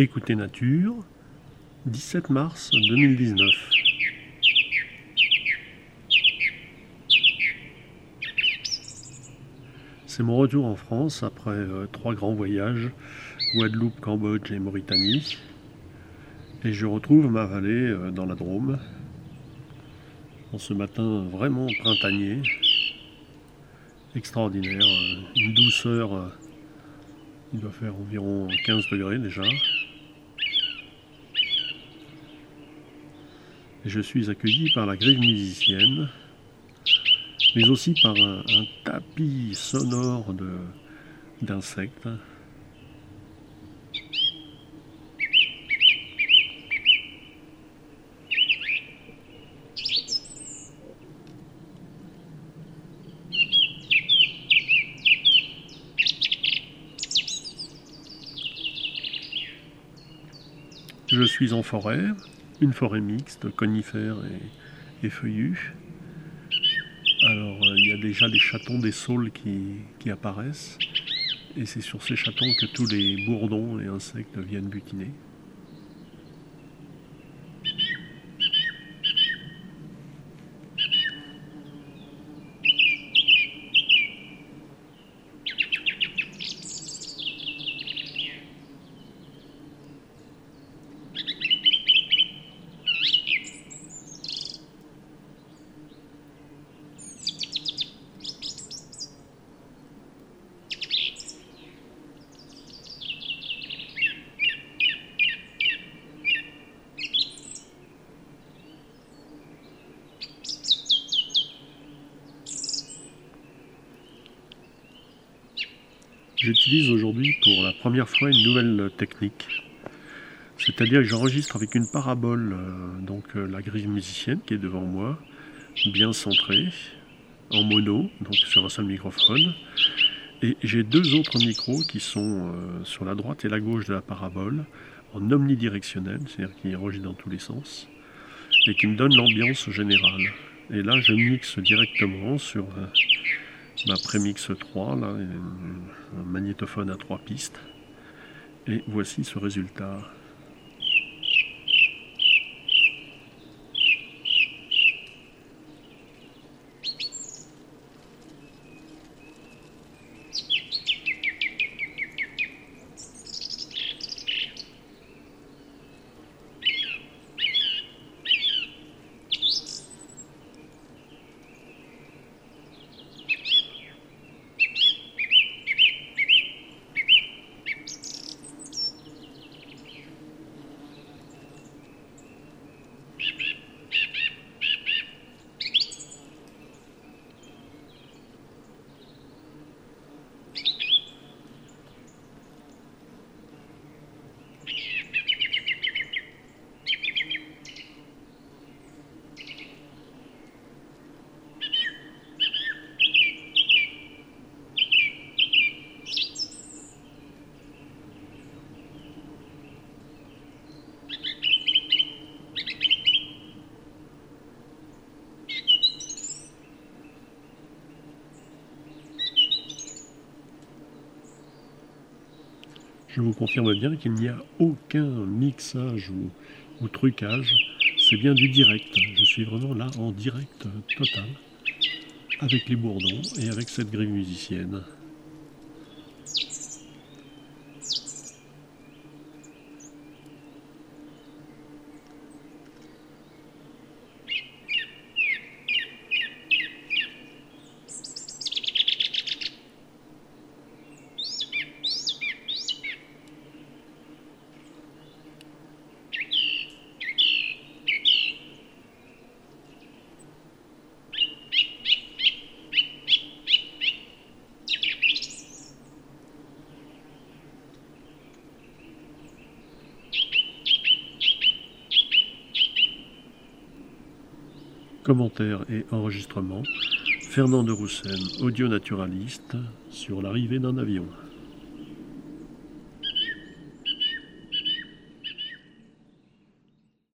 Écoutez Nature, 17 mars 2019. C'est mon retour en France après euh, trois grands voyages, Guadeloupe, Cambodge et Mauritanie. Et je retrouve ma vallée euh, dans la Drôme, en ce matin vraiment printanier, extraordinaire, euh, une douceur, il doit faire environ 15 degrés déjà. Je suis accueilli par la grille musicienne, mais aussi par un, tapis sonore d'insectes. Je suis en forêt, une forêt mixte, conifères et, feuillus. Alors euh, il y a déjà des chatons des saules qui apparaissent, et c'est sur ces chatons que tous les bourdons et insectes viennent butiner. J'utilise aujourd'hui pour la première fois une nouvelle technique. C'est-à-dire que j'enregistre avec une parabole, euh, donc euh, la grille musicienne qui est devant moi, bien centrée, en mono, donc sur un seul microphone. Et j'ai deux autres micros qui sont euh, sur la droite et la gauche de la parabole, en omnidirectionnel, c'est-à-dire qui enregistrent dans tous les sens, et qui me donnent l'ambiance générale. Et là, je mixe directement sur ma Premix 3, là, un magnétophone à trois pistes. Et voici ce résultat. Je vous confirme bien qu'il n'y a aucun mixage ou, trucage. C'est bien du direct. Je suis vraiment là en direct total avec les bourdons et avec cette grille musicienne. Commentaires et enregistrements. Fernand de Roussen, audio naturaliste, sur l'arrivée d'un avion.